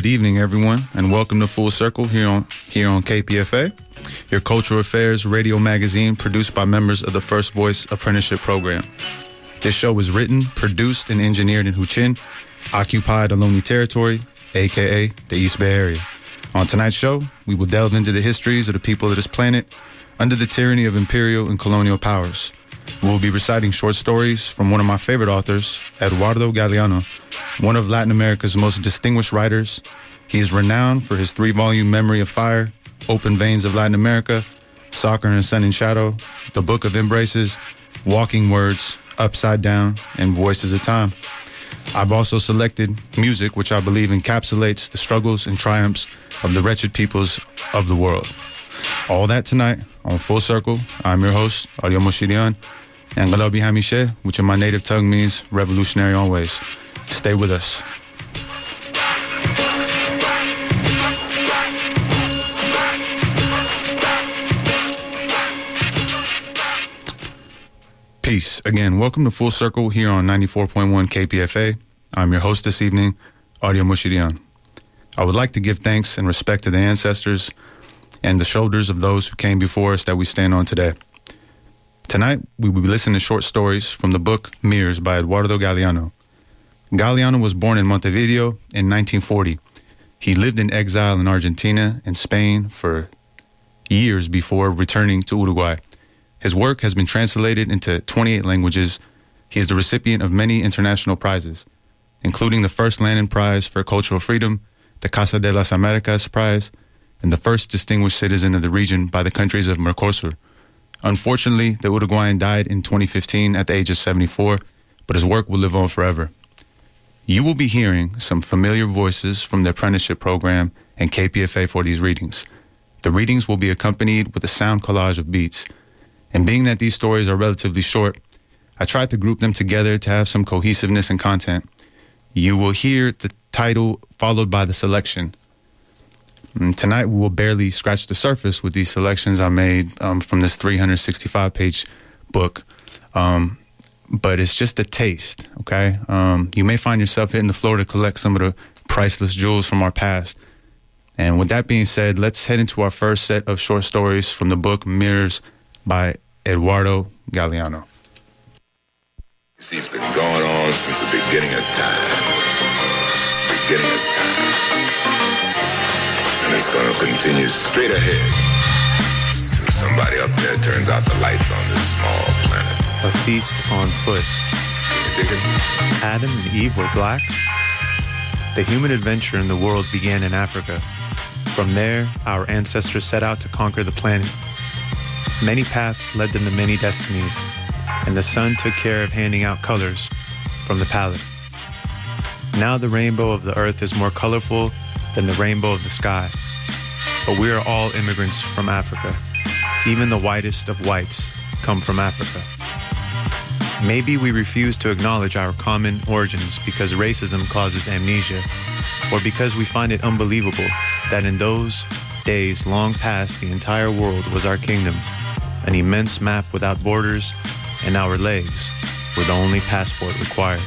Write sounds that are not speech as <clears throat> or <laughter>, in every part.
Good evening, everyone, and welcome to Full Circle here on here on KPFA, your cultural affairs radio magazine produced by members of the First Voice Apprenticeship Program. This show was written, produced, and engineered in Huichin, occupied Ohlone territory, aka the East Bay Area. On tonight's show, we will delve into the histories of the people of this planet under the tyranny of imperial and colonial powers. We will be reciting short stories from one of my favorite authors, Eduardo Galeano, one of Latin America's most distinguished writers. He is renowned for his three volume Memory of Fire, Open Veins of Latin America, Soccer and Sun and Shadow, The Book of Embraces, Walking Words, Upside Down, and Voices of Time. I've also selected music which I believe encapsulates the struggles and triumphs of the wretched peoples of the world. All that tonight on Full Circle. I'm your host, Aria Moshirian, Engelabi Hameche, which in my native tongue means revolutionary always. Stay with us. Peace. Again, welcome to Full Circle here on 94.1 KPFA. I'm your host this evening, Aria Moshirian. I would like to give thanks and respect to the ancestors and the shoulders of those who came before us that we stand on today. Tonight, we will be listening to short stories from the book Mirrors by Eduardo Galeano. Galeano was born in Montevideo in 1940. He lived in exile in Argentina and Spain for years before returning to Uruguay. His work has been translated into 28 languages. He is the recipient of many international prizes, including the first Lannan Prize for Cultural Freedom, the Casa de las Americas Prize, and the first Distinguished Citizen of the region by the countries of Mercosur. Unfortunately, the Uruguayan died in 2015 at the age of 74, but his work will live on forever. You will be hearing some familiar voices from the apprenticeship program and KPFA for these readings. The readings will be accompanied with a sound collage of beats. And being that these stories are relatively short, I tried to group them together to have some cohesiveness and content. You will hear the title followed by the selection. And tonight we will barely scratch the surface with these selections I made um, from this 365 page book. Um, but it's just a taste, okay? Um, you may find yourself hitting the floor to collect some of the priceless jewels from our past. And with that being said, let's head into our first set of short stories from the book Mirrors by Eduardo Galeano. You see, it's been going on since the beginning of time. Beginning of time. It's gonna continue straight ahead. Somebody up there turns out the lights on this small planet. A feast on foot. Adam and Eve were black. The human adventure in the world began in Africa. From there, our ancestors set out to conquer the planet. Many paths led them to many destinies, and the sun took care of handing out colors from the palette. Now the rainbow of the earth is more colorful than the rainbow of the sky. But we are all immigrants from Africa. Even the whitest of whites come from Africa. Maybe we refuse to acknowledge our common origins because racism causes amnesia, or because we find it unbelievable that in those days long past the entire world was our kingdom, an immense map without borders, and our legs were the only passport required.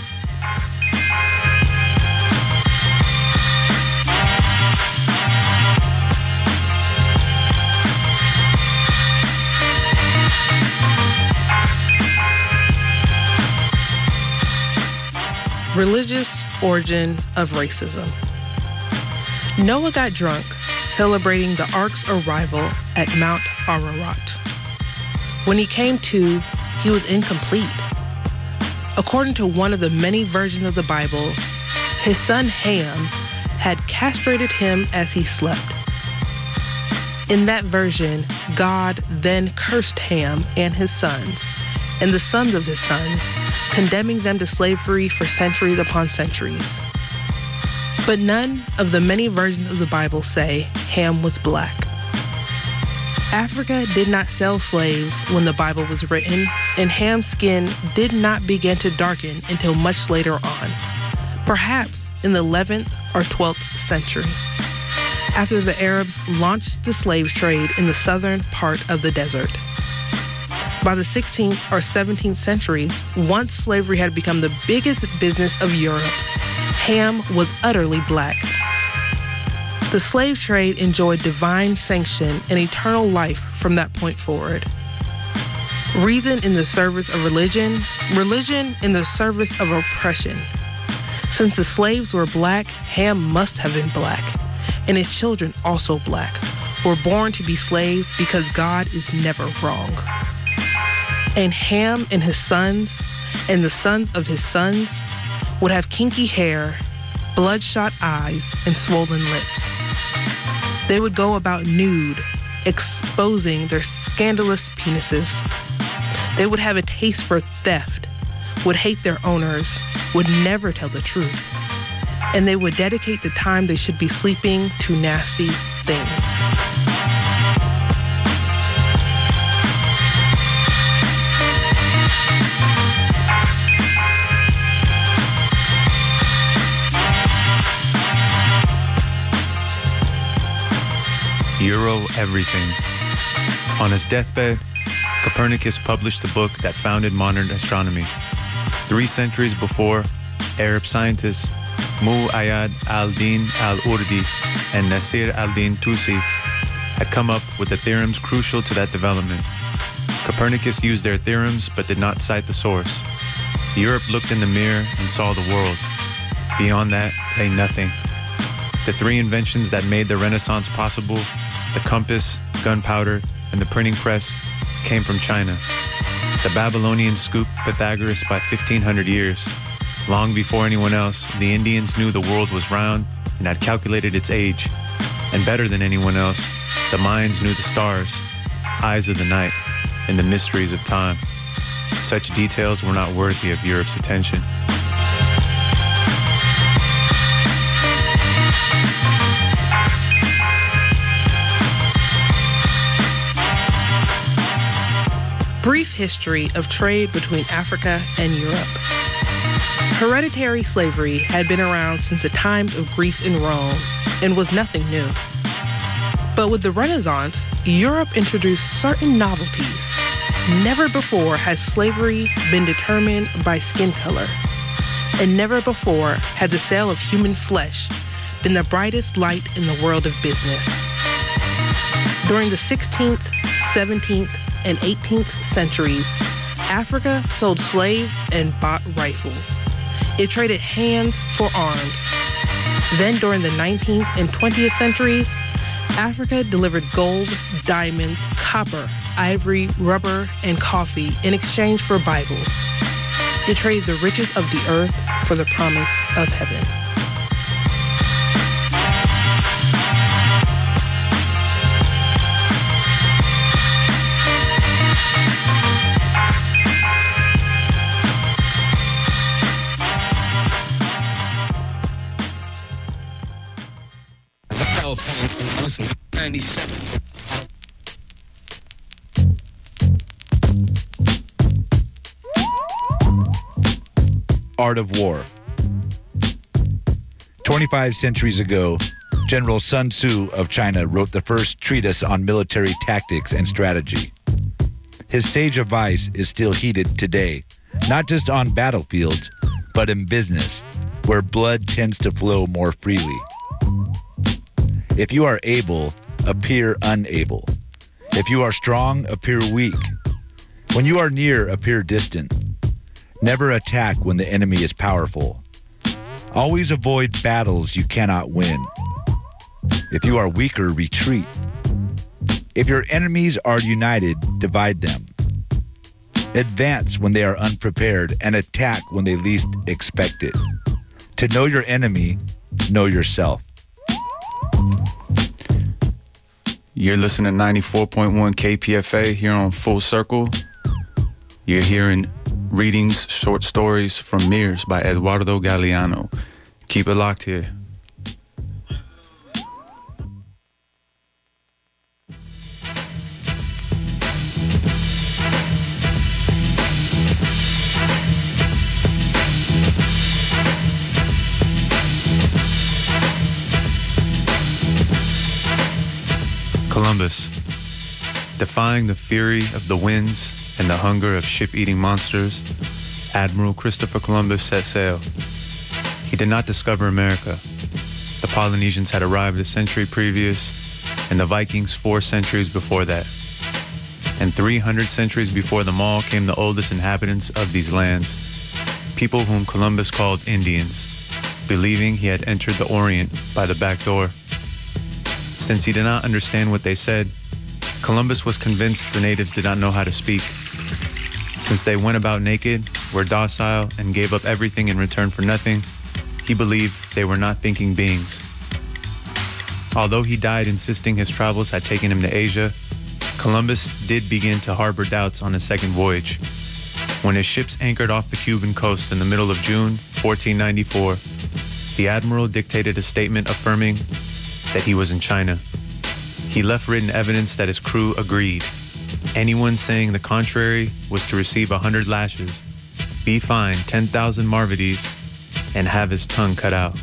Religious origin of racism. Noah got drunk celebrating the ark's arrival at Mount Ararat. When he came to, he was incomplete. According to one of the many versions of the Bible, his son Ham had castrated him as he slept. In that version, God then cursed Ham and his sons and the sons of his sons, condemning them to slavery for centuries upon centuries. But none of the many versions of the Bible say Ham was black. Africa did not sell slaves when the Bible was written, and Ham's skin did not begin to darken until much later on, perhaps in the 11th or 12th century, after the Arabs launched the slave trade in the southern part of the desert. By the 16th or 17th centuries, once slavery had become the biggest business of Europe, Ham was utterly black the slave trade enjoyed divine sanction and eternal life from that point forward. Reason in the service of religion, religion in the service of oppression. Since the slaves were black, Ham must have been black, and his children also black, were born to be slaves because God is never wrong. And Ham and his sons, and the sons of his sons, would have kinky hair, bloodshot eyes, and swollen lips. They would go about nude, exposing their scandalous penises. They would have a taste for theft, would hate their owners, would never tell the truth, and they would dedicate the time they should be sleeping to nasty things. Euro everything. On his deathbed, Copernicus published the book that founded modern astronomy. Three centuries before, Arab scientists Mu'ayyad al-Din al-Urdi and Nasir al-Din Tusi had come up with the theorems crucial to that development. Copernicus used their theorems but did not cite the source. Europe looked in the mirror and saw the world. Beyond that lay nothing. The three inventions that made the Renaissance possible the compass, gunpowder, and the printing press came from China. The Babylonians scooped Pythagoras by 1500 years. Long before anyone else, the Indians knew the world was round and had calculated its age. And better than anyone else, the Mayans knew the stars, eyes of the night, and the mysteries of time. Such details were not worthy of Europe's attention. History of trade between Africa and Europe. Hereditary slavery had been around since the times of Greece and Rome and was nothing new. But with the Renaissance, Europe introduced certain novelties. Never before has slavery been determined by skin color, and never before had the sale of human flesh been the brightest light in the world of business. During the 16th, 17th, and 18th centuries, Africa sold slave and bought rifles. It traded hands for arms. Then, during the 19th and 20th centuries, Africa delivered gold, diamonds, copper, ivory, rubber, and coffee in exchange for Bibles. It traded the riches of the earth for the promise of heaven. Art of War. 25 centuries ago, General Sun Tzu of China wrote the first treatise on military tactics and strategy. His sage advice is still heeded today, not just on battlefields, but in business, where blood tends to flow more freely. If you are able, appear unable. If you are strong, appear weak. When you are near, appear distant. Never attack when the enemy is powerful. Always avoid battles you cannot win. If you are weaker, retreat. If your enemies are united, divide them. Advance when they are unprepared and attack when they least expect it. To know your enemy, know yourself. You're listening to 94.1 KPFA here on Full Circle. You're hearing readings, short stories from Mirrors by Eduardo Galeano. Keep it locked here. Columbus. Defying the fury of the winds and the hunger of ship-eating monsters, Admiral Christopher Columbus set sail. He did not discover America. The Polynesians had arrived a century previous, and the Vikings four centuries before that. And 300 centuries before them all came the oldest inhabitants of these lands, people whom Columbus called Indians, believing he had entered the Orient by the back door. Since he did not understand what they said, Columbus was convinced the natives did not know how to speak. Since they went about naked, were docile, and gave up everything in return for nothing, he believed they were not thinking beings. Although he died insisting his travels had taken him to Asia, Columbus did begin to harbor doubts on his second voyage. When his ships anchored off the Cuban coast in the middle of June 1494, the admiral dictated a statement affirming that he was in China. He left written evidence that his crew agreed. Anyone saying the contrary was to receive a hundred lashes, be fined 10,000 maravedis, and have his tongue cut out.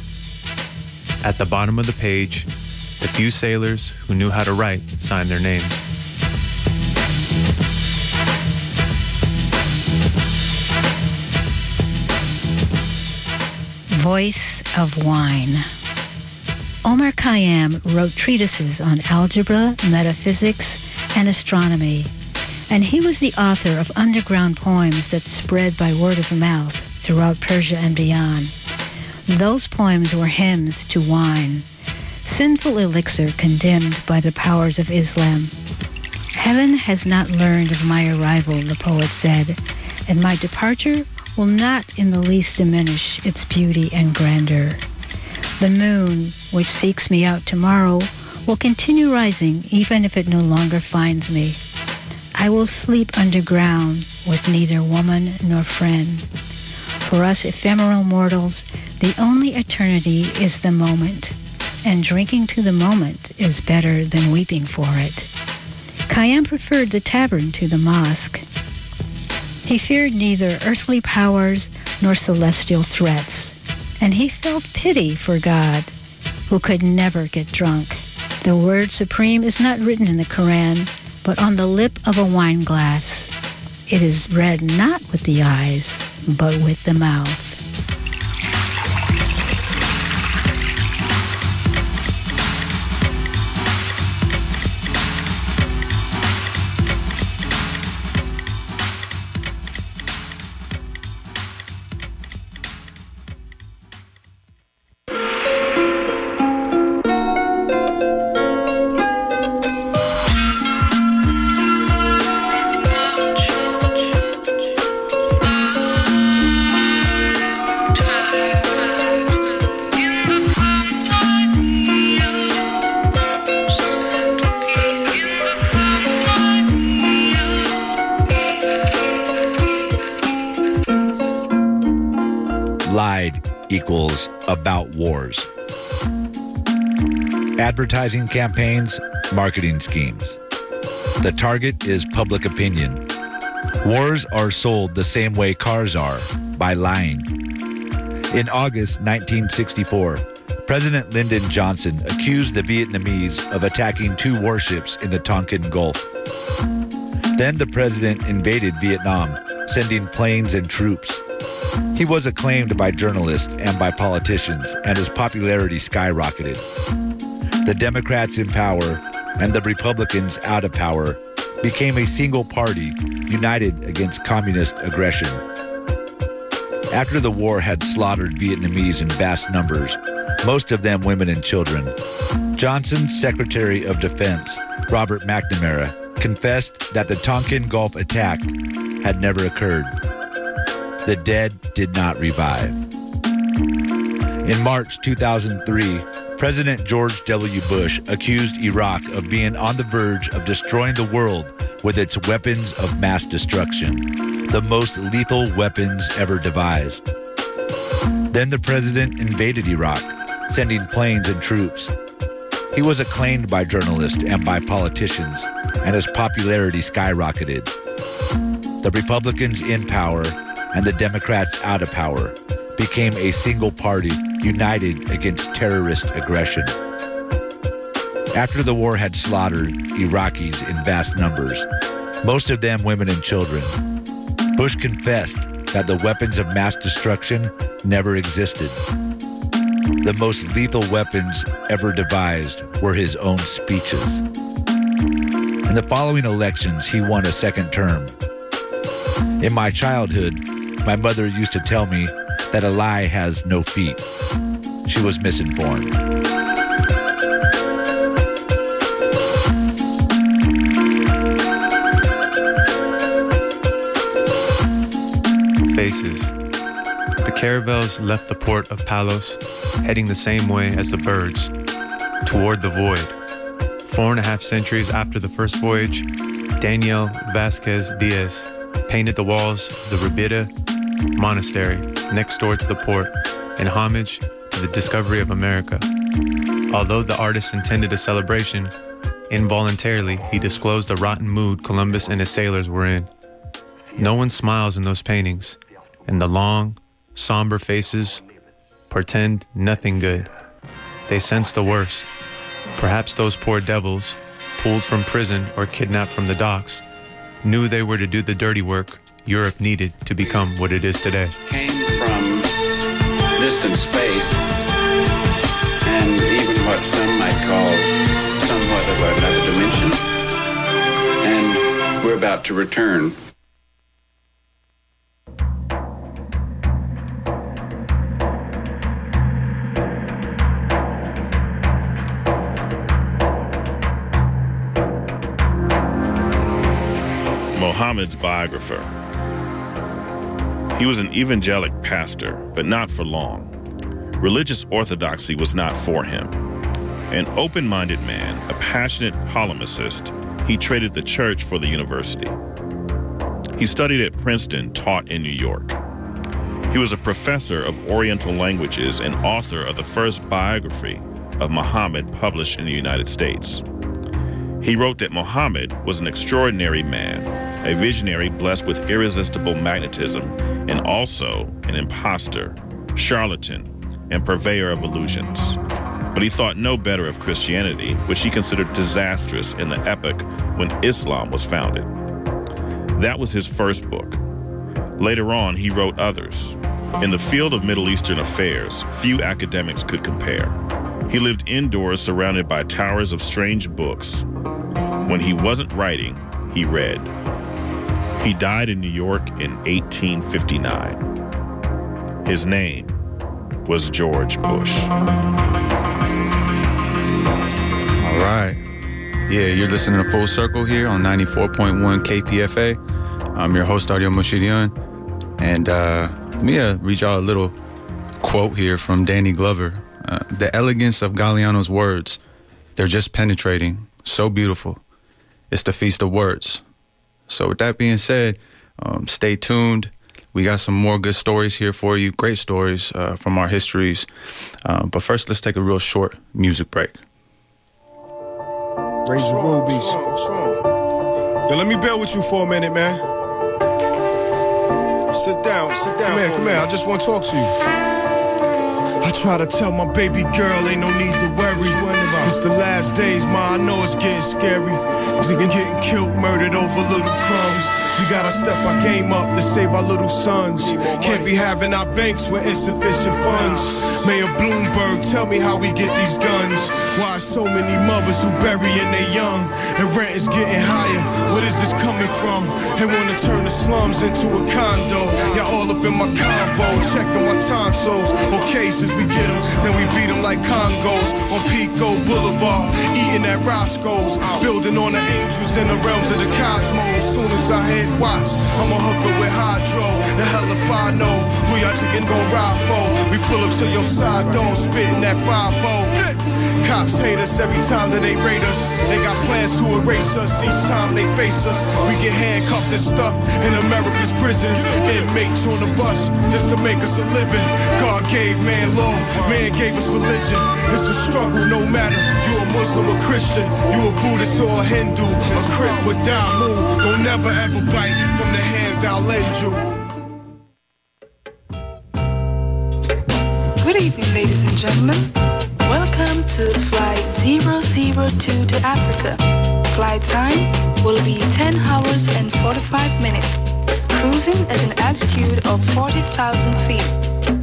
At the bottom of the page, the few sailors who knew how to write signed their names. Voice of Wine. Omar Khayyam wrote treatises on algebra, metaphysics, and astronomy, and he was the author of underground poems that spread by word of mouth throughout Persia and beyond. Those poems were hymns to wine, sinful elixir condemned by the powers of Islam. Heaven has not learned of my arrival, the poet said, and my departure will not in the least diminish its beauty and grandeur. The moon, which seeks me out tomorrow, will continue rising even if it no longer finds me. I will sleep underground with neither woman nor friend. For us ephemeral mortals, the only eternity is the moment, and drinking to the moment is better than weeping for it. Khayyam preferred the tavern to the mosque. He feared neither earthly powers nor celestial threats, and he felt pity for God, who could never get drunk. The word supreme is not written in the Koran, but on the lip of a wine glass. It is read not with the eyes, but with the mouth. Advertising campaigns, marketing schemes. The target is public opinion. Wars are sold the same way cars are, by lying. In August 1964, President Lyndon Johnson accused the Vietnamese of attacking two warships in the Tonkin Gulf. Then the president invaded Vietnam, sending planes and troops. He was acclaimed by journalists and by politicians, and his popularity skyrocketed. The Democrats in power and the Republicans out of power became a single party united against communist aggression. After the war had slaughtered Vietnamese in vast numbers, most of them women and children, Johnson's Secretary of Defense, Robert McNamara, confessed that the Tonkin Gulf attack had never occurred. The dead did not revive. In March 2003, President George W. Bush accused Iraq of being on the verge of destroying the world with its weapons of mass destruction, the most lethal weapons ever devised. Then the president invaded Iraq, sending planes and troops. He was acclaimed by journalists and by politicians, and his popularity skyrocketed. The Republicans in power and the Democrats out of power became a single party united against terrorist aggression. After the war had slaughtered Iraqis in vast numbers, most of them women and children, Bush confessed that the weapons of mass destruction never existed. The most lethal weapons ever devised were his own speeches. In the following elections, he won a second term. In my childhood, my mother used to tell me that a lie has no feet. She was misinformed. Faces. The caravels left the port of Palos, heading the same way as the birds, toward the void. Four and a half centuries after the first voyage, Daniel Vasquez Diaz painted the walls of the Rabida Monastery next door to the port in homage to the discovery of America. Although the artist intended a celebration, involuntarily he disclosed the rotten mood Columbus and his sailors were in. No one smiles in those paintings, and the long, somber faces portend nothing good. They sense the worst. Perhaps those poor devils, pulled from prison or kidnapped from the docks, knew they were to do the dirty work Europe needed to become what it is today. Distant space and even what some might call somewhat of another dimension. And we're about to return. Muhammad's biographer. He was an evangelic pastor, but not for long. Religious orthodoxy was not for him. An open minded man, a passionate polemicist, he traded the church for the university. He studied at Princeton, taught in New York. He was a professor of Oriental languages and author of the first biography of Muhammad published in the United States. He wrote that Muhammad was an extraordinary man, a visionary blessed with irresistible magnetism, and also an impostor, charlatan, and purveyor of illusions. But he thought no better of Christianity, which he considered disastrous in the epoch when Islam was founded. That was his first book. Later on, he wrote others. In the field of Middle Eastern affairs, few academics could compare. He lived indoors surrounded by towers of strange books. When he wasn't writing, he read. He died in New York in 1859. His name was George Bush. All right. Yeah, you're listening to Full Circle here on 94.1 KPFA. I'm your host, Aria Moshirian. And uh, me uh, read y'all a little quote here from Danny Glover. Uh, the elegance of Galeano's words, they're just penetrating, so beautiful. It's the feast of words. So, with that being said, um, stay tuned. We got some more good stories here for you, great stories uh, from our histories. Um, but first, let's take a real short music break. Raise the rubies. Yo, let me bear with you for a minute, man. Sit down, sit down. Come here, come here. I just want to talk to you. I try to tell my baby girl, ain't no need to worry. It's the last days, ma. I know it's getting scary. Cause getting killed, murdered over little crumbs. We gotta step our game up to save our little sons. Can't be having our banks with insufficient funds. Mayor Bloomberg, tell me how we get these guns. Why so many mothers who burying their young and rent is getting higher? What is this coming from? They wanna turn the slums into a condo. Y'all up in my convo, checking my tonsils. Or cases, we get them, then we beat them like Congos on Pico Boulevard, eating at Roscoe's, building on the angels in the realms of the cosmos. Soon as I hit watch, I'ma hook up with Hydro. The hell if I know who y'all chicken gon' ride for. We pull up to your side door, spitting that 5 Cops hate us every time that they raid us. They got plans to erase us each time they face us. We get handcuffed and stuffed in America's prison. Inmates on the bus just to make us a living. God gave man law, man gave us religion. It's a struggle no matter you a Muslim or Christian, you a Buddhist or a Hindu, a Crip or Damu. Don't never ever bite from the hand thou lend you. Good evening, ladies and gentlemen. Welcome to flight 002 to Africa. Flight time will be 10 hours and 45 minutes. Cruising at an altitude of 40,000 feet.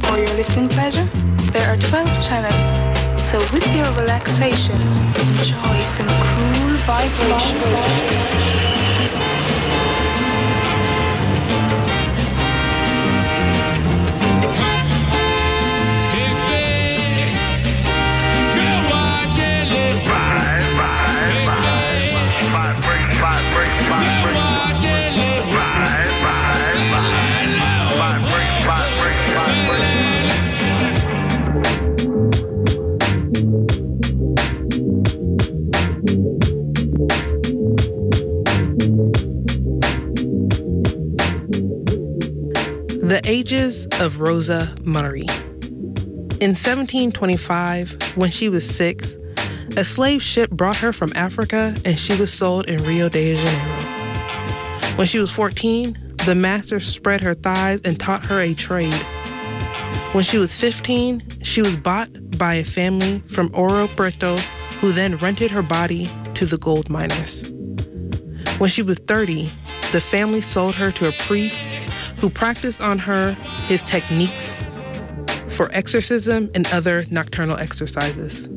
For your listening pleasure, there are 12 channels. So with your relaxation, enjoy some cool vibration. The Ages of Rosa Maria. In 1725, when she was six, a slave ship brought her from Africa and she was sold in Rio de Janeiro. When she was 14, the master spread her thighs and taught her a trade. When she was 15, she was bought by a family from Ouro Preto who then rented her body to the gold miners. When she was 30, the family sold her to a priest who practiced on her his techniques for exorcism and other nocturnal exercises.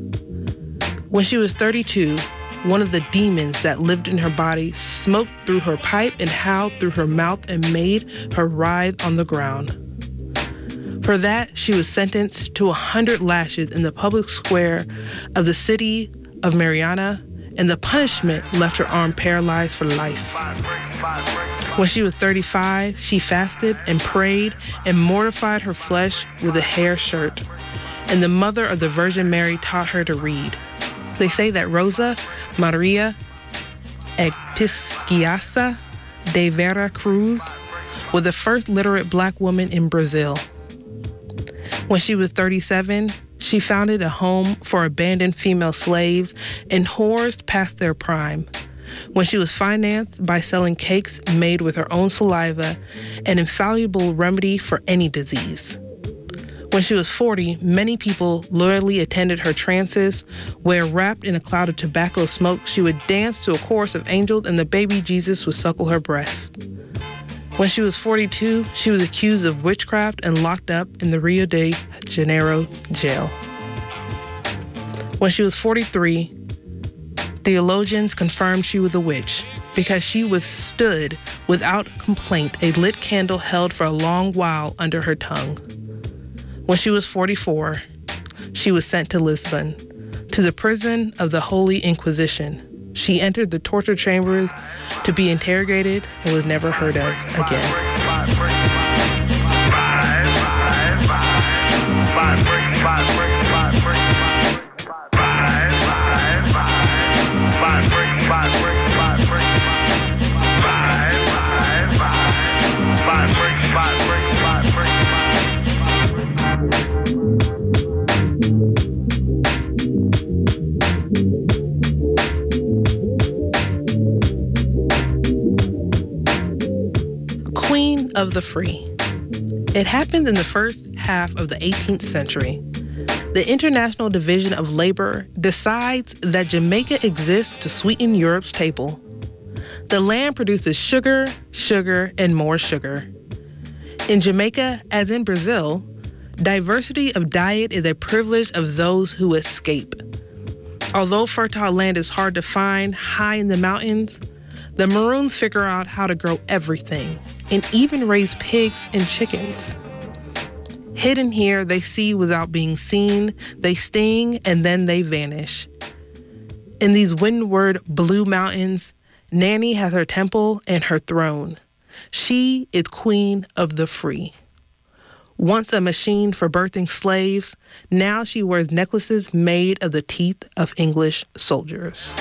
When she was 32, one of the demons that lived in her body smoked through her pipe and howled through her mouth and made her writhe on the ground. For that, she was sentenced to a hundred lashes in the public square of the city of Mariana, and the punishment left her arm paralyzed for life. When she was 35, she fasted and prayed and mortified her flesh with a hair shirt. And the mother of the Virgin Mary taught her to read. They say that Rosa Maria Egipcíaca de Vera Cruz was the first literate black woman in Brazil. When she was 37, she founded a home for abandoned female slaves and whores past their prime when she was financed by selling cakes made with her own saliva, an infallible remedy for any disease. When she was 40, many people loyally attended her trances, where, wrapped in a cloud of tobacco smoke, she would dance to a chorus of angels and the baby Jesus would suckle her breast. When she was 42, she was accused of witchcraft and locked up in the Rio de Janeiro jail. When she was 43, Theologians confirmed she was a witch because she withstood without complaint a lit candle held for a long while under her tongue. When she was 44, she was sent to Lisbon, to the prison of the Holy Inquisition. She entered the torture chambers to be interrogated and was never heard of again. The Free. It happened in the first half of the 18th century. The International Division of Labor decides that Jamaica exists to sweeten Europe's table. The land produces sugar, sugar, and more sugar. In Jamaica, as in Brazil, diversity of diet is a privilege of those who escape. Although fertile land is hard to find high in the mountains, the Maroons figure out how to grow everything and even raise pigs and chickens. Hidden here, they see without being seen, they sting, and then they vanish. In these windward blue mountains, Nanny has her temple and her throne. She is queen of the free. Once a machine for birthing slaves, now she wears necklaces made of the teeth of English soldiers.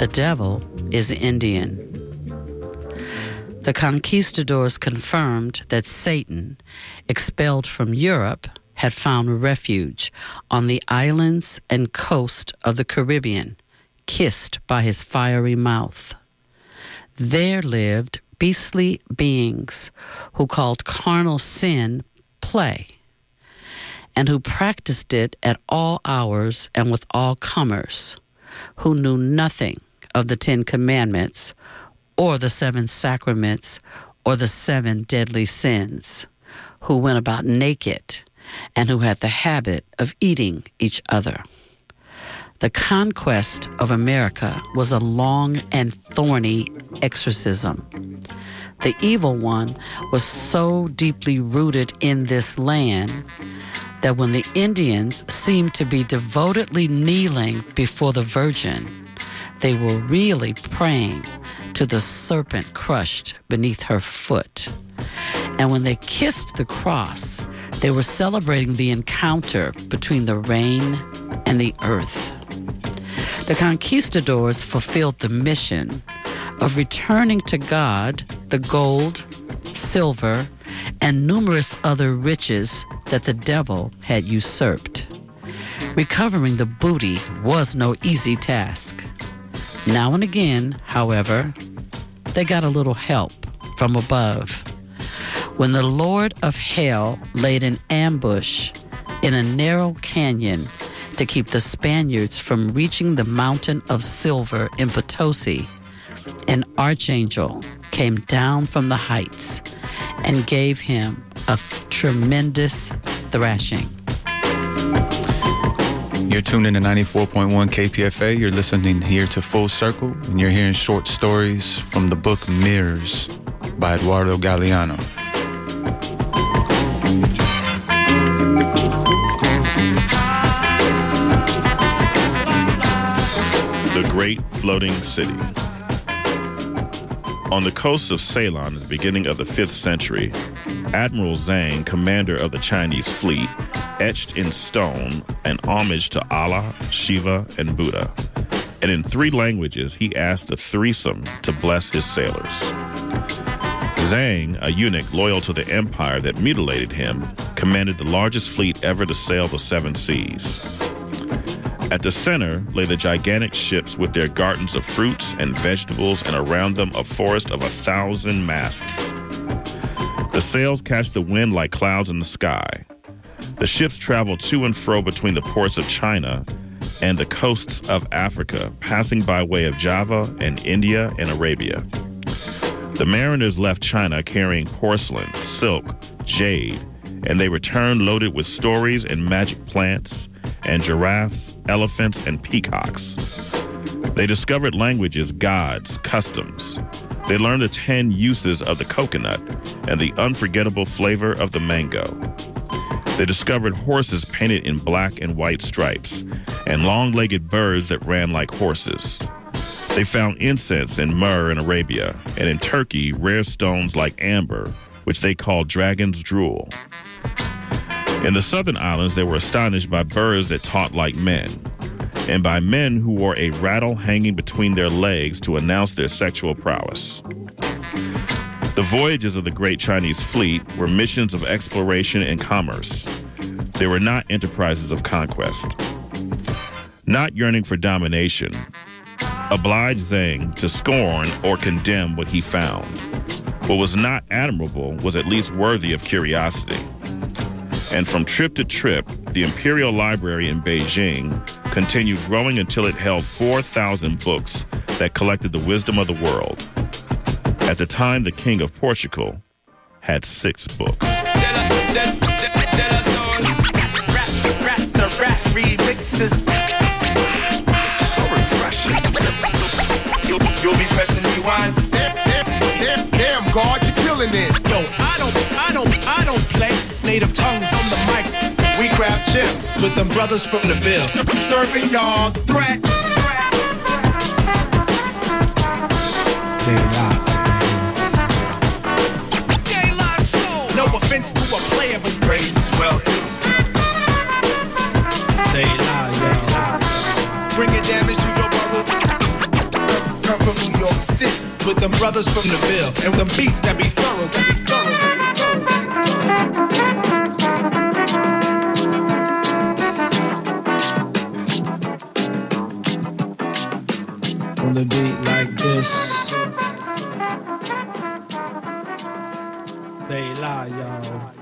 The devil is Indian. The conquistadors confirmed that Satan, expelled from Europe, had found refuge on the islands and coast of the Caribbean, kissed by his fiery mouth. There lived beastly beings who called carnal sin play, and who practiced it at all hours and with all comers, who knew nothing of the Ten Commandments or the seven sacraments or the seven deadly sins, who went about naked and who had the habit of eating each other. The conquest of America was a long and thorny exorcism. The evil one was so deeply rooted in this land that when the Indians seemed to be devotedly kneeling before the Virgin, they were really praying to the serpent crushed beneath her foot. And when they kissed the cross, they were celebrating the encounter between the rain and the earth. The conquistadors fulfilled the mission of returning to God the gold, silver, and numerous other riches that the devil had usurped. Recovering the booty was no easy task. Now and again, however, they got a little help from above. When the Lord of Hell laid an ambush in a narrow canyon to keep the Spaniards from reaching the mountain of silver in Potosi, an archangel came down from the heights and gave him a tremendous thrashing. You're tuned in to 94.1 KPFA. You're listening here to Full Circle, and you're hearing short stories from the book Mirrors by Eduardo Galeano. The Great Floating City. On the coast of Ceylon at the beginning of the 5th century, Admiral Zhang, commander of the Chinese fleet, etched in stone an homage to Allah, Shiva, and Buddha. And in three languages, he asked the threesome to bless his sailors. Zhang, a eunuch loyal to the empire that mutilated him, commanded the largest fleet ever to sail the seven seas. At the center lay the gigantic ships with their gardens of fruits and vegetables, and around them a forest of a thousand masts. The sails catch the wind like clouds in the sky. The ships travel to and fro between the ports of China and the coasts of Africa, passing by way of Java and India and Arabia. The mariners left China carrying porcelain, silk, jade, and they returned loaded with stories and magic plants and giraffes, elephants, and peacocks. They discovered languages, gods, customs. They learned the 10 uses of the coconut and the unforgettable flavor of the mango. They discovered horses painted in black and white stripes and long legged birds that ran like horses. They found incense and myrrh in Arabia, and in Turkey, rare stones like amber, which they called dragon's drool. In the southern islands, they were astonished by birds that talked like men, and by men who wore a rattle hanging between their legs to announce their sexual prowess. The voyages of the great Chinese fleet were missions of exploration and commerce. They were not enterprises of conquest. Not yearning for domination, obliged Zhang to scorn or condemn what he found. What was not admirable was at least worthy of curiosity. And from trip to trip, the Imperial Library in Beijing continued growing until it held 4,000 books that collected the wisdom of the world. At the time, the King of Portugal had six books. God, you're killing it. Yo, I don't, I don't, I don't play native tongues on the mic. We craft gems. With them brothers from the Ville. Serving y'all threat. No offense to a player, but Praise well, too. they lie, yo. Bringing damage to your borough. Come from New York City. with them brothers from the Ville and them beats that be thorough. On the beat like this. They lie, y'all.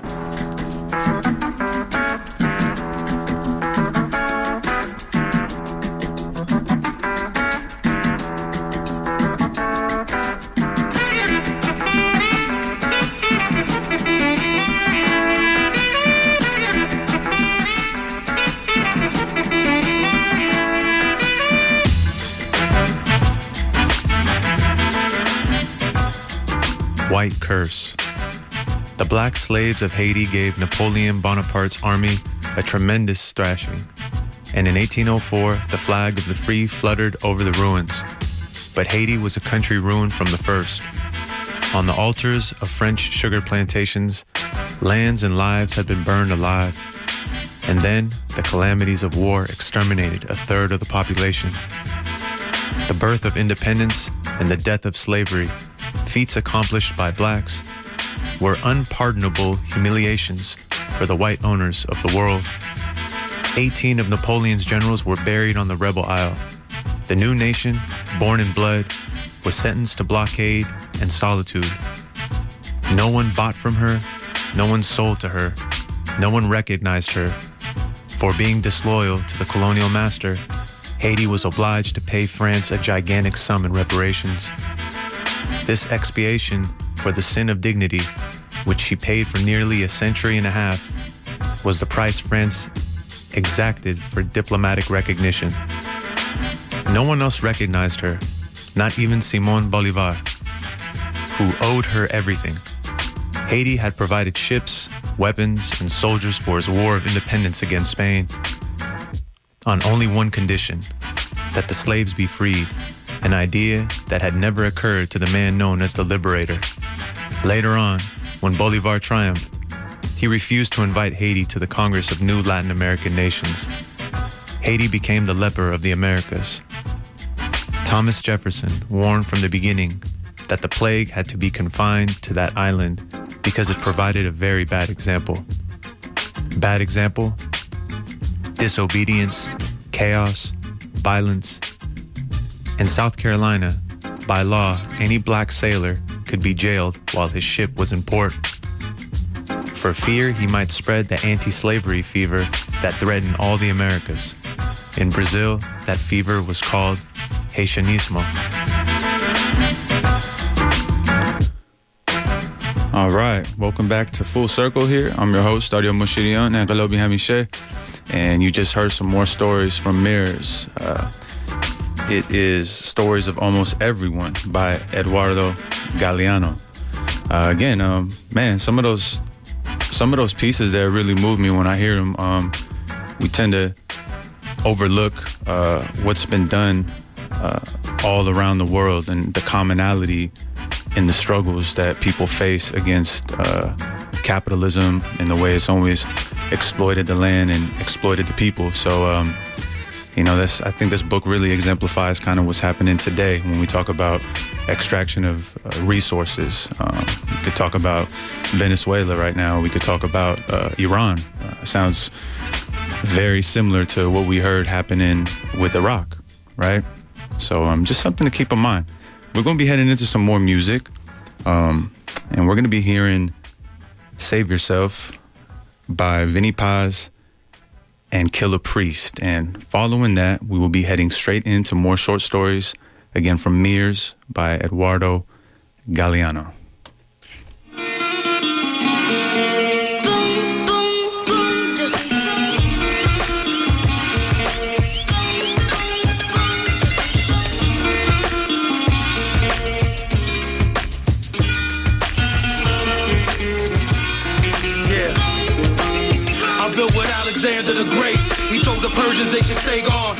White Curse. The black slaves of Haiti gave Napoleon Bonaparte's army a tremendous thrashing, and in 1804 the flag of the free fluttered over the ruins. But Haiti was a country ruined from the first. On the altars of French sugar plantations, lands and lives had been burned alive. And then the calamities of war exterminated a third of the population. The birth of independence and the death of slavery, feats accomplished by blacks, were unpardonable humiliations for the white owners of the world. 18 of Napoleon's generals were buried on the rebel isle. The new nation, born in blood, was sentenced to blockade and solitude. No one bought from her, no one sold to her, no one recognized her. For being disloyal to the colonial master, Haiti was obliged to pay France a gigantic sum in reparations. This expiation for the sin of dignity, which she paid for nearly a century and a half, was the price France exacted for diplomatic recognition. No one else recognized her, not even Simon Bolivar, who owed her everything. Haiti had provided ships, weapons, and soldiers for his war of independence against Spain on only one condition that the slaves be freed, an idea that had never occurred to the man known as the Liberator. Later on, when Bolivar triumphed, he refused to invite Haiti to the Congress of New Latin American Nations. Haiti became the leper of the Americas. Thomas Jefferson warned from the beginning that the plague had to be confined to that island because it provided a very bad example. Bad example? Disobedience, chaos, violence. In South Carolina, by law, any black sailor could be jailed while his ship was in port. For fear he might spread the anti slavery fever that threatened all the Americas. In Brazil, that fever was called Haitianismo. All right, welcome back to Full Circle here. I'm your host, Aria Moshirian and Galobi Hamiche, and you just heard some more stories from Mirrors. Uh, it is Stories of Almost Everyone by Eduardo Galeano. Uh, again, um, man, some of those some of those pieces that really move me when I hear them. Um, we tend to overlook uh, what's been done uh, all around the world and the commonality in the struggles that people face against uh, capitalism and the way it's always exploited the land and exploited the people. So, um, you know, that's I think this book really exemplifies kind of what's happening today when we talk about extraction of uh, resources. Um, we could talk about Venezuela right now. We could talk about uh, Iran. Uh, sounds very similar to what we heard happening with Iraq, right? So, um, just something to keep in mind. We're going to be heading into some more music, um, and we're going to be hearing "Save Yourself" by Vinnie Paz and Killah Priest. And following that, we will be heading straight into more short stories, again from Mirrors by Eduardo Galeano. The Persians they should stay gone.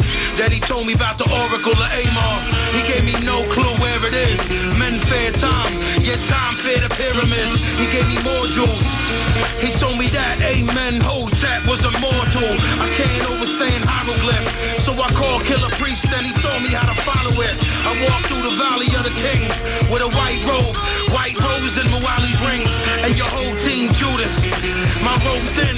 He told me about the Oracle of Amon. He gave me no clue where it is. Men fair time, yet time fair the pyramids. He gave me more jewels. He told me that Amenhotep was immortal. I can't overstand hieroglyph, so I called Killah Priest and he told me how to follow it. I walked through the valley of the kings with a white robe, white rose and Muali's rings, and your whole team Judas. My robe thin,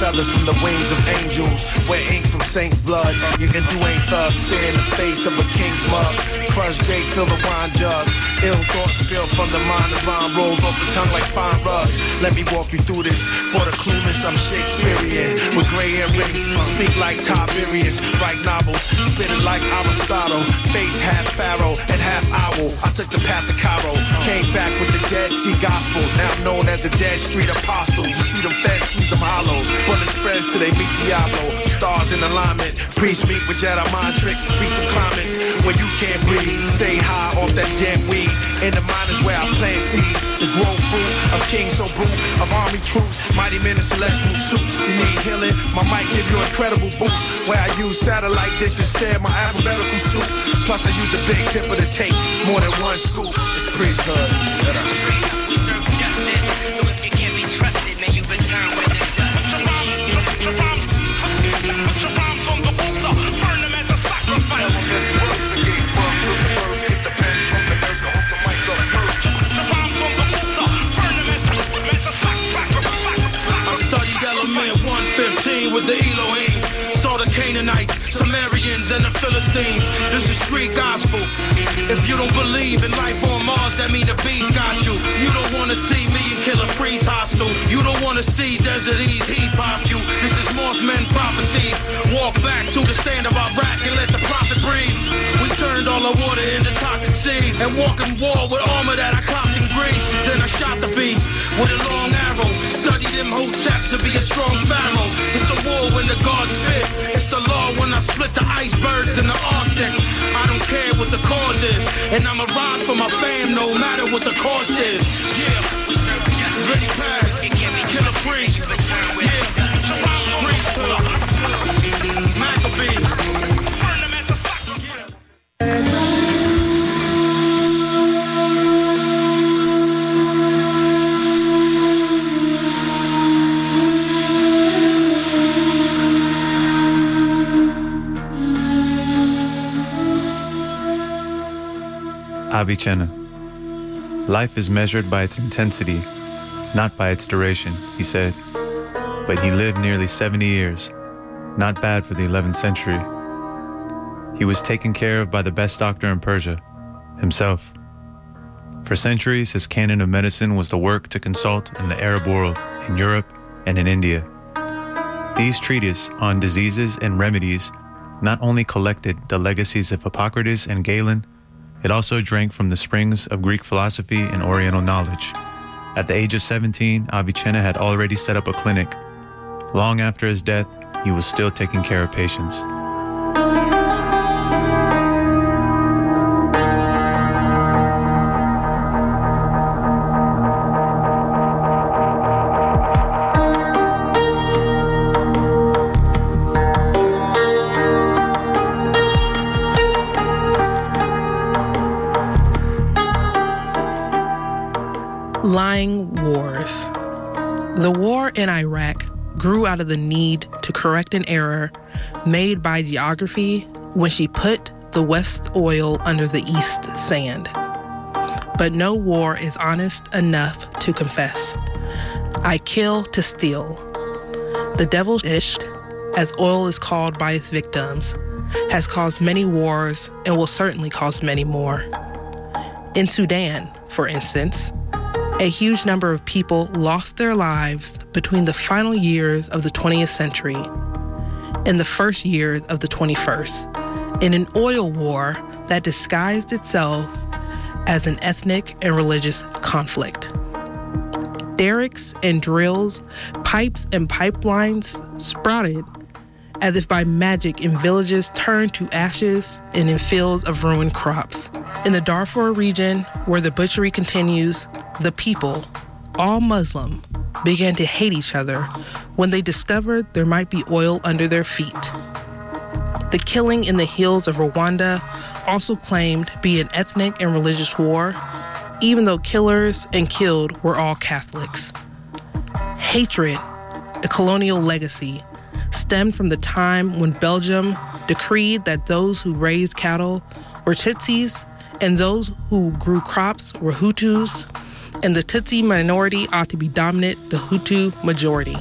feathers from the wings of angels. Wear ink from saint's blood. You can do ain't thug. Stare in the face of a king's mug. Crush gate, fill the wine jug. Ill thoughts spill from the mind. The rhyme rolls off the tongue like fine rugs. Let me walk you through this. For the clueless, I'm Shakespearean. With gray earrings. Speak like Tiberius. Write novels. Spitting like Aristotle. Face half pharaoh and half owl. I took the path to Cairo. Came back with Dead Sea Gospel. Now known as the Dead Street Apostle. You see them feds, squeeze them hollows. Bullet spreads till they meet Diablo. Stars in alignment. Priests meet with Jedi mind tricks. Speak some climates where you can't breathe. Stay high off that damn weed. In the mine is where I plant seeds. to grow fruit of kings so brute. Of army troops. Mighty men in celestial suits. You need healing? My mic give you incredible boost. Where I use satellite dishes. Stare my alphabetical soup. Plus I use the big dipper to take more than one scoop. It's priesthood. We serve justice, so if you can't be trusted, may you return with the dust. I studied element 115 with the And the Philistines. This is street gospel. If you don't believe in life on Mars, that means the beast got you. You don't wanna see me and Killah Priest hostile. You don't wanna see Desert Ease heat pop you. This is Mothman prophecy. Walk back to the stand of our rack and let the prophet breathe. We turned all the water into toxic seas and walk in war with armor that I copped in Greece. Then I shot the beast with a long arrow. Studied him Hotep to be a strong pharaoh. It's a war when the gods spit. It's a law when I split the icebergs in the Arctic. I don't care what the cause is, and I'ma ride for my fam no matter what the cost is. Yeah, We serve justice, can't be Killer the Yeah, dust. Priesthood, Maccabee. Avicenna. Life is measured by its intensity, not by its duration, he said. But he lived nearly 70 years, not bad for the 11th century. He was taken care of by the best doctor in Persia, himself. For centuries, his canon of medicine was the work to consult in the Arab world, in Europe, and in India. These treatises on diseases and remedies not only collected the legacies of Hippocrates and Galen, it also drank from the springs of Greek philosophy and Oriental knowledge. At the age of 17, Avicenna had already set up a clinic. Long after his death, he was still taking care of patients. Lying wars. The war in Iraq grew out of the need to correct an error made by geography when she put the West oil under the East sand. But no war is honest enough to confess. I kill to steal. The devil's ish, as oil is called by its victims, has caused many wars and will certainly cause many more. In Sudan, for instance, a huge number of people lost their lives between the final years of the 20th century and the first years of the 21st in an oil war that disguised itself as an ethnic and religious conflict. derricks and drills, pipes and pipelines sprouted as if by magic in villages turned to ashes and in fields of ruined crops. In the Darfur region, where the butchery continues, the people, all Muslim, began to hate each other when they discovered there might be oil under their feet. The killing in the hills of Rwanda also claimed to be an ethnic and religious war, even though killers and killed were all Catholics. Hatred, a colonial legacy, stemmed from the time when Belgium decreed that those who raised cattle were Tutsis and those who grew crops were Hutus, and the Tutsi minority ought to be dominant the Hutu majority.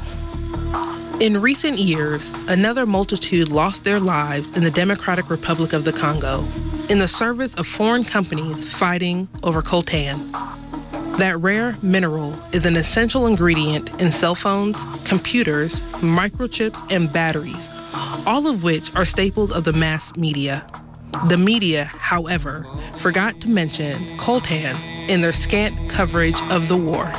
In recent years, another multitude lost their lives in the Democratic Republic of the Congo in the service of foreign companies fighting over coltan. That rare mineral is an essential ingredient in cell phones, computers, microchips, and batteries, all of which are staples of the mass media. The media, however, forgot to mention coltan in their scant coverage of the war.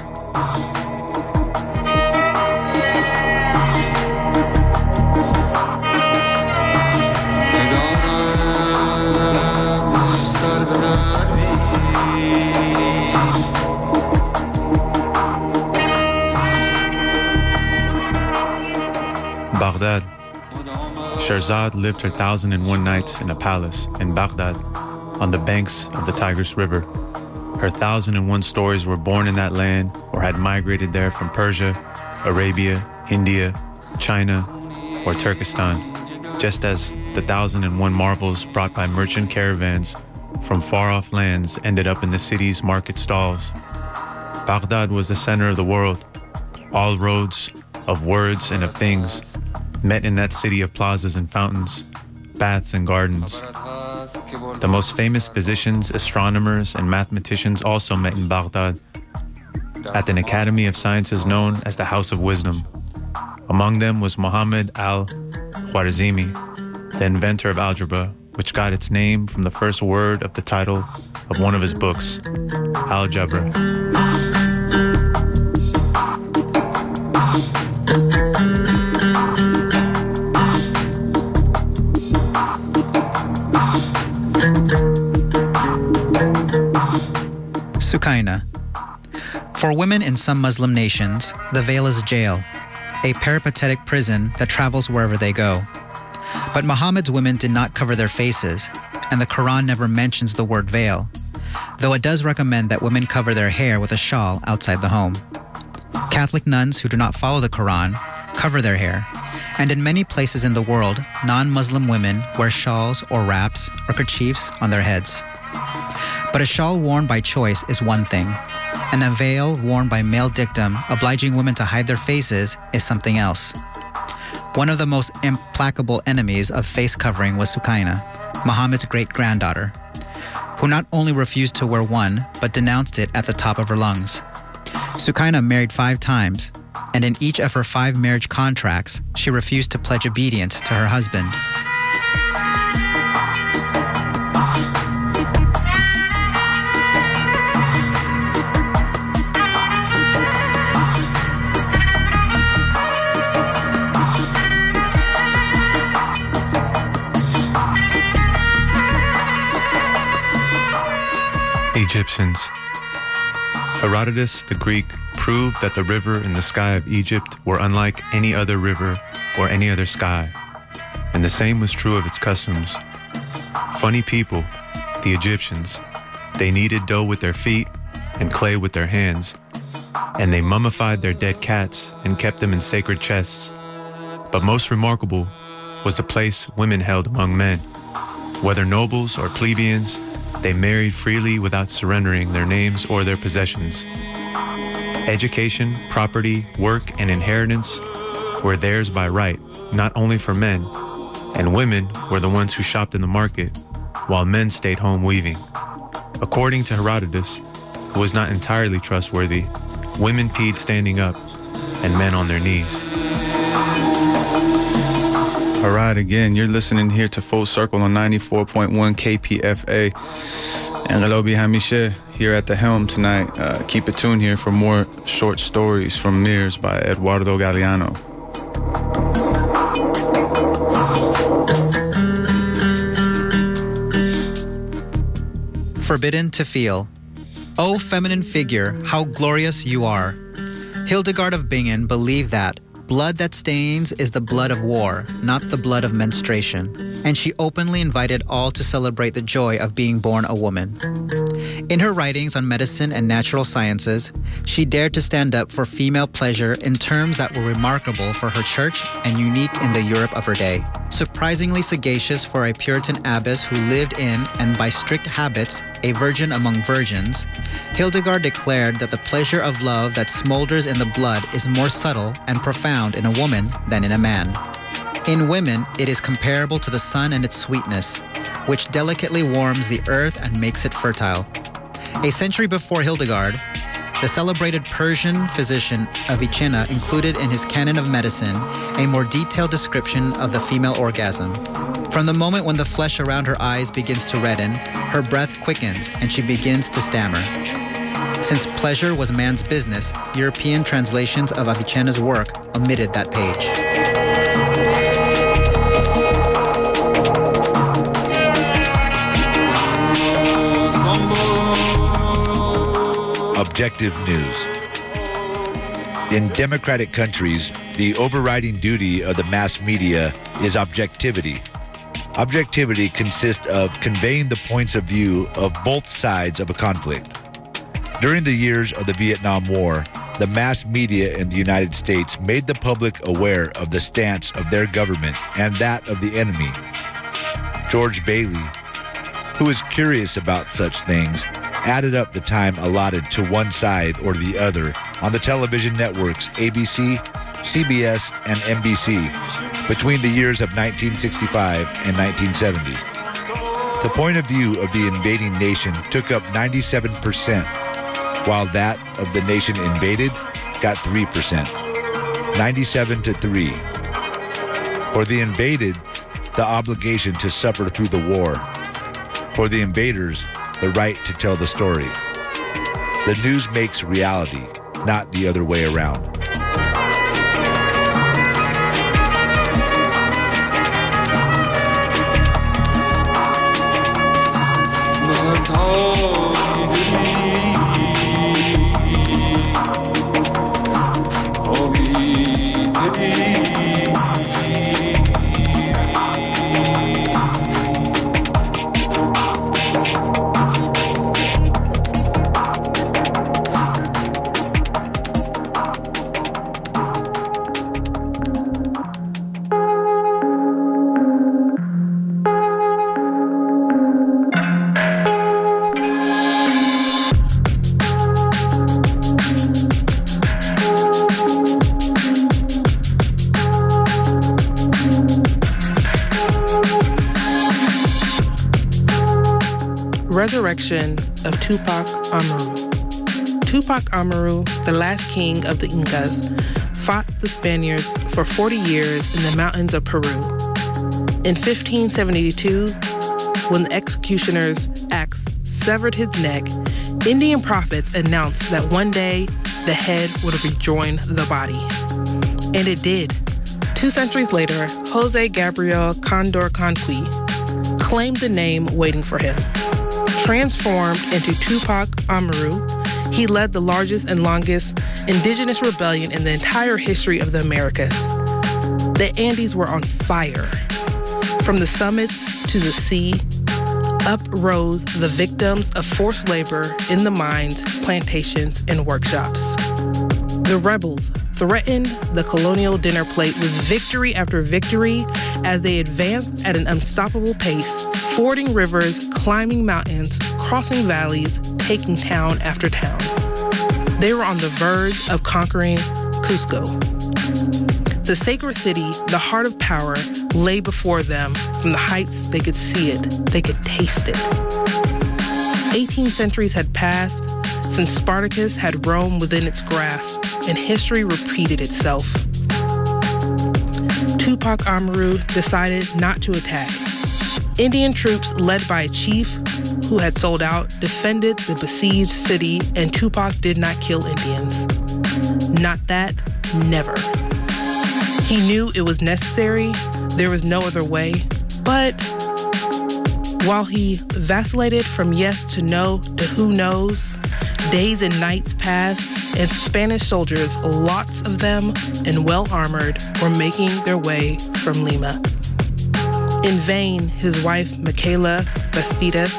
Baghdad. Scheherazade lived her thousand and one nights in a palace in Baghdad on the banks of the Tigris River. Her thousand and one stories were born in that land or had migrated there from Persia, Arabia, India, China, or Turkestan, just as the thousand and one marvels brought by merchant caravans from far off lands ended up in the city's market stalls. Baghdad was the center of the world. All roads, of words and of things, met in that city of plazas and fountains, baths and gardens. The most famous physicians, astronomers, and mathematicians also met in Baghdad at an academy of sciences known as the House of Wisdom. Among them was Muhammad al Khwarizmi, the inventor of algebra, which got its name from the first word of the title of one of his books, Algebra. Sukaina. For women in some Muslim nations, the veil is a jail, a peripatetic prison that travels wherever they go. But Muhammad's women did not cover their faces, and the Quran never mentions the word veil, though it does recommend that women cover their hair with a shawl outside the home. Catholic nuns who do not follow the Quran cover their hair, and in many places in the world, non Muslim women wear shawls or wraps or kerchiefs on their heads. But a shawl worn by choice is one thing, and a veil worn by male dictum obliging women to hide their faces is something else. One of the most implacable enemies of face covering was Sukaina, Muhammad's great granddaughter, who not only refused to wear one, but denounced it at the top of her lungs. Sukaina married five times, and in each of her five marriage contracts, she refused to pledge obedience to her husband. Egyptians. Herodotus, the Greek, proved that the river and the sky of Egypt were unlike any other river or any other sky, and the same was true of its customs. Funny people, the Egyptians, they kneaded dough with their feet and clay with their hands, and they mummified their dead cats and kept them in sacred chests. But most remarkable was the place women held among men. Whether nobles or plebeians, they married freely without surrendering their names or their possessions. Education, property, work, and inheritance were theirs by right, not only for men, and women were the ones who shopped in the market, while men stayed home weaving. According to Herodotus, who was not entirely trustworthy, women peed standing up and men on their knees. All right, again, you're listening here to Full Circle on 94.1 KPFA. Engelabi Hameche here at the helm tonight. Uh, keep it tuned here for more short stories from Mirrors by Eduardo Galeano. Forbidden to feel. O feminine figure, how glorious you are. Hildegard of Bingen believed that blood that stains is the blood of war, not the blood of menstruation, and she openly invited all to celebrate the joy of being born a woman. In her writings on medicine and natural sciences, she dared to stand up for female pleasure in terms that were remarkable for her church and unique in the Europe of her day. Surprisingly sagacious for a Puritan abbess who lived in, and by strict habits, a virgin among virgins, Hildegard declared that the pleasure of love that smolders in the blood is more subtle and profound in a woman than in a man. In women, it is comparable to the sun and its sweetness, which delicately warms the earth and makes it fertile. A century before Hildegard, the celebrated Persian physician Avicenna included in his Canon of Medicine a more detailed description of the female orgasm. From the moment when the flesh around her eyes begins to redden, her breath quickens and she begins to stammer. Since pleasure was man's business, European translations of Avicenna's work omitted that page. Objective news. In democratic countries, the overriding duty of the mass media is objectivity. Objectivity consists of conveying the points of view of both sides of a conflict. During the years of the Vietnam War, the mass media in the United States made the public aware of the stance of their government and that of the enemy. George Bailey, who is curious about such things, added up the time allotted to one side or the other on the television networks ABC, CBS, and NBC between the years of 1965 and 1970. The point of view of the invading nation took up 97%, while that of the nation invaded got 3%. 97 to 3. For the invaded, the obligation to suffer through the war. For the invaders, the right to tell the story. The news makes reality, not the other way around. Of Tupac Amaru. Tupac Amaru, the last king of the Incas, fought the Spaniards for 40 years in the mountains of Peru. In 1572, when the executioner's axe severed his neck, Indian prophets announced that one day the head would rejoin the body. And it did. Two centuries later, Jose Gabriel Condorcanqui claimed the name waiting for him. Transformed into Tupac Amaru, he led the largest and longest indigenous rebellion in the entire history of the Americas. The Andes were on fire. From the summits to the sea, up rose the victims of forced labor in the mines, plantations, and workshops. The rebels threatened the colonial dinner plate with victory after victory as they advanced at an unstoppable pace, fording rivers, climbing mountains, crossing valleys, taking town after town. They were on the verge of conquering Cusco. The sacred city, the heart of power, lay before them. From the heights, they could see it, they could taste it. 18 centuries had passed since Spartacus had Rome within its grasp, and history repeated itself. Tupac Amaru decided not to attack. Indian troops led by a chief who had sold out, defended the besieged city, and Tupac did not kill Indians. Not that, never. He knew it was necessary, there was no other way, but while he vacillated from yes to no to who knows, days and nights passed, and Spanish soldiers, lots of them and well armored, were making their way from Lima. In vain, his wife, Micaela Bastidas,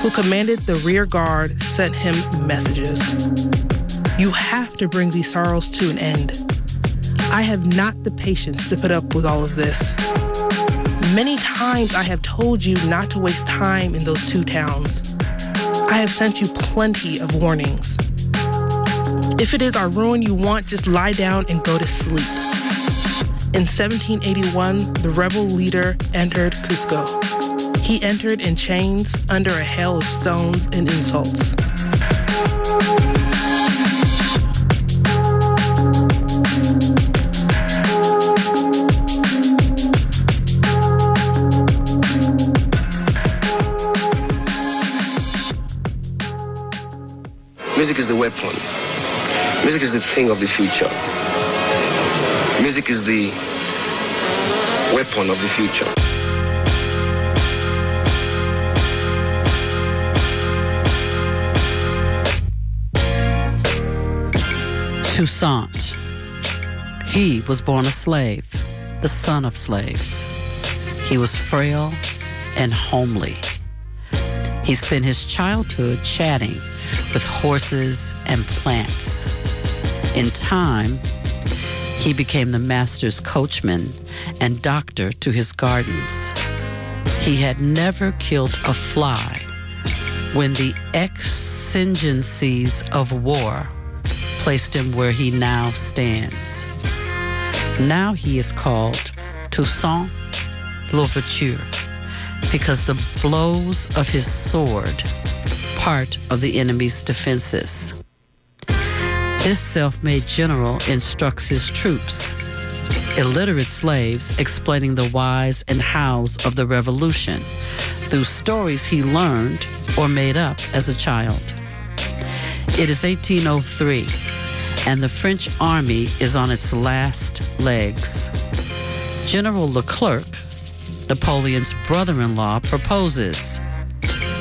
who commanded the rear guard, sent him messages. You have to bring these sorrows to an end. I have not the patience to put up with all of this. Many times I have told you not to waste time in those two towns. I have sent you plenty of warnings. If it is our ruin you want, just lie down and go to sleep. In 1781, the rebel leader entered Cusco. He entered in chains under a hail of stones and insults. Music is the weapon. Music is the thing of the future. Music is the weapon of the future. Toussaint. He was born a slave, the son of slaves. He was frail and homely. He spent his childhood chatting with horses and plants. In time, he became the master's coachman and doctor to his gardens. He had never killed a fly when the exigencies of war placed him where he now stands. Now he is called Toussaint Louverture because the blows of his sword part of the enemy's defenses. This self made general instructs his troops, illiterate slaves explaining the whys and hows of the revolution through stories he learned or made up as a child. It is 1803, and the French army is on its last legs. General Leclerc, Napoleon's brother in law, proposes.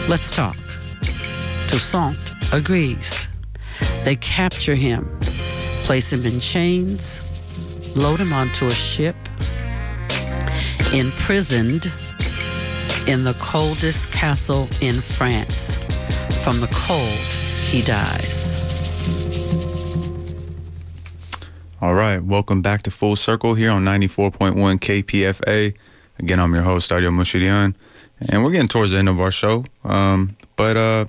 Let's talk. Toussaint agrees. They capture him, place him in chains, load him onto a ship, imprisoned in the coldest castle in France. From the cold, he dies. All right, welcome back to Full Circle here on 94.1 KPFA. Again, I'm your host, Aria Moshirian, and we're getting towards the end of our show. Um, but uh,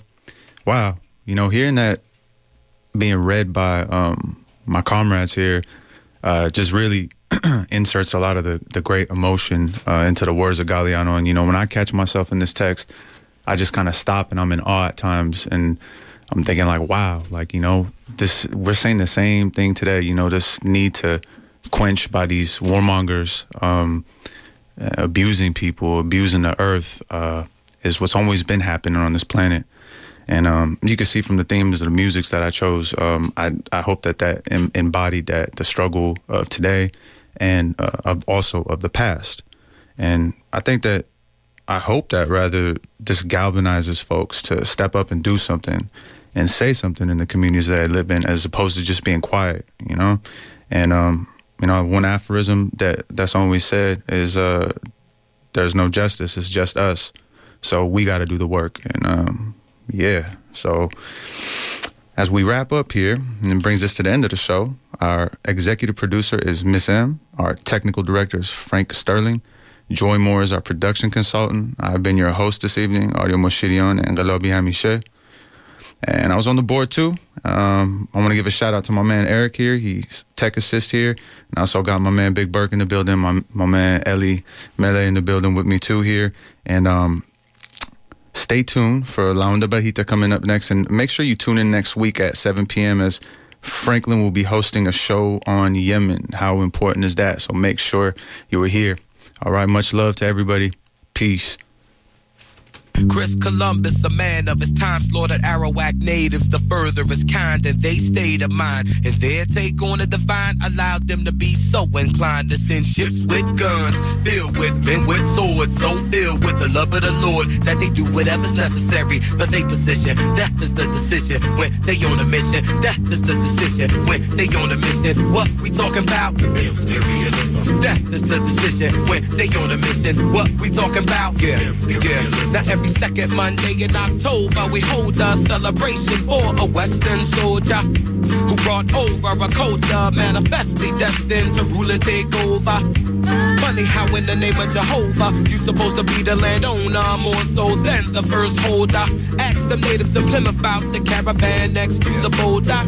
wow, you know, hearing that being read by um, my comrades here uh, just really <clears throat> inserts a lot of the, the great emotion uh, into the words of Galeano. And, you know, when I catch myself in this text, I just kind of stop and I'm in awe at times. And I'm thinking, like, wow, like, you know, this, we're saying the same thing today, you know, this need to quench by these warmongers, um, abusing people, abusing the earth, uh, is what's always been happening on this planet. And um, you can see from the themes of the musics that I chose, um, I, I hope that that em- embodied that the struggle of today and uh, of also of the past. And I think that I hope that rather this galvanizes folks to step up and do something and say something in the communities that I live in, as opposed to just being quiet, you know. And um, you know, one aphorism that that's always said is, uh, "There's no justice; it's just us." So we got to do the work, and um, yeah. So as we wrap up here, and brings us to the end of the show, our executive producer is Miss M. Our technical director is Frank Sterling. Joy Moore is our production consultant. I've been your host this evening, Aria Moshirian and Galobi Hamiche. And I was on the board too. Um, I want to give a shout out to my man Eric here. He's tech assist here. And I also got my man Big Burke in the building, my, my man Ellie Mele in the building with me too here. And um, stay tuned for La Onda Bajita coming up next. And make sure you tune in next week at 7 p.m. as Franklin will be hosting a show on Yemen. How important is that? So make sure you are here. All right. Much love to everybody. Peace. Chris Columbus, a man of his time, slaughtered Arawak natives, the furthest kind, and they stayed of mind. And their take on the divine allowed them to be so inclined to send ships with guns, filled with men with swords, so filled with the love of the Lord that they do whatever's necessary for their position. Death is the decision when they on a mission. Death is the decision when they on a mission. What we talking about? Imperialism. Death is the decision when they on a mission. What we talking about? Yeah, yeah. Now every second Monday in October we hold a celebration for a Western soldier who brought over a culture manifestly destined to rule and take over. Funny how in the name of Jehovah, you supposed to be the landowner more so than the first holder. Ask the natives in Plymouth about the caravan next to the boulder.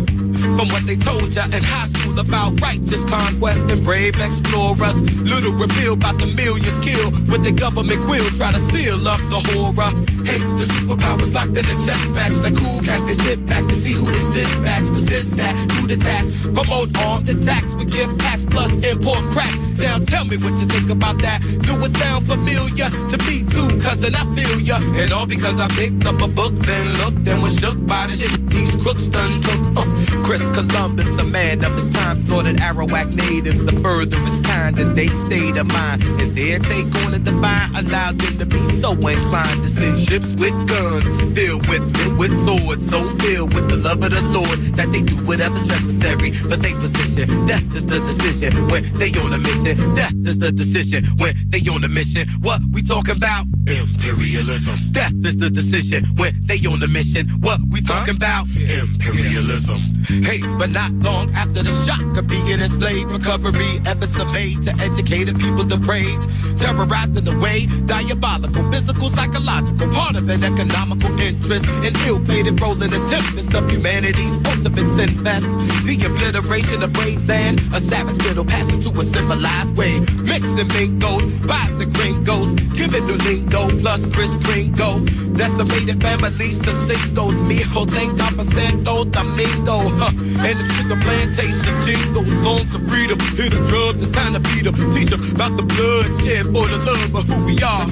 From what they told ya in high school about righteous conquest and brave explorers. Little revealed about the millions killed with the government quill try to seal up the horror. Hey, the superpowers locked in the chest match. Like cool cats, they sit back to see who is dispatched. Persist that, do the tax. Promote armed attacks with gift packs plus import crack. Now tell me what you think about that. Do it sound familiar to me too, cousin? I feel ya. And all because I picked up a book, then looked and was shook by the shit these crooks done took. Chris Columbus, a man of his time, slaughtered Arawak natives, the furthest kind, and they stayed of mind. And their take on the divine allowed them to be so inclined to send ships with guns, filled with men with swords, so filled with the love of the Lord that they do whatever's necessary for their position. Death is the decision when they on a mission. Death is the decision when they on a mission. What we talking about? Imperialism. Death is the decision when they on a mission. What we talking about? Imperialism. Hey, but not long after the shock of being enslaved, recovery efforts are made to educate the people depraved, terrorized in a way diabolical, physical, psychological, part of an economical interest, an ill-fated role in the tempest of humanity's ultimate sin fest. The obliteration of braves and a savage middle passes to a civilized way, mixed and mingled by the gringos, giving new lingo plus Chris Gringo. Decimated families to sing those God for Santo Domingo, huh? <laughs> And the sugar plantation jingle, songs of freedom, hear the drums, it's time to beat them, teach them about the blood shed for the love of who we are.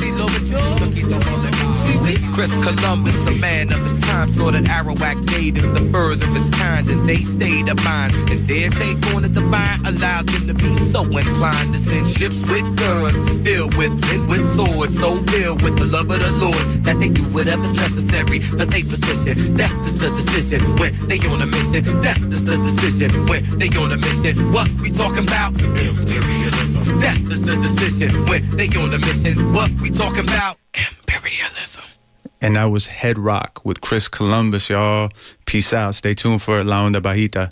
Chris Columbus, a man of his time, slaughtered Arawak natives, the furthest kind, and they stayed of mind. And their take on the divine allowed them to be so inclined to send ships with guns, filled with men with swords, so filled with the love of the Lord that they do whatever's necessary for their position. Death is the decision when they on a mission. Death is the decision when they on a mission. What we talking about? Imperialism. Death is the decision when they on a mission. What we talking about? Imperialism. And that was Head Rock with Chris Columbus, y'all. Peace out. Stay tuned for La Onda Bajita.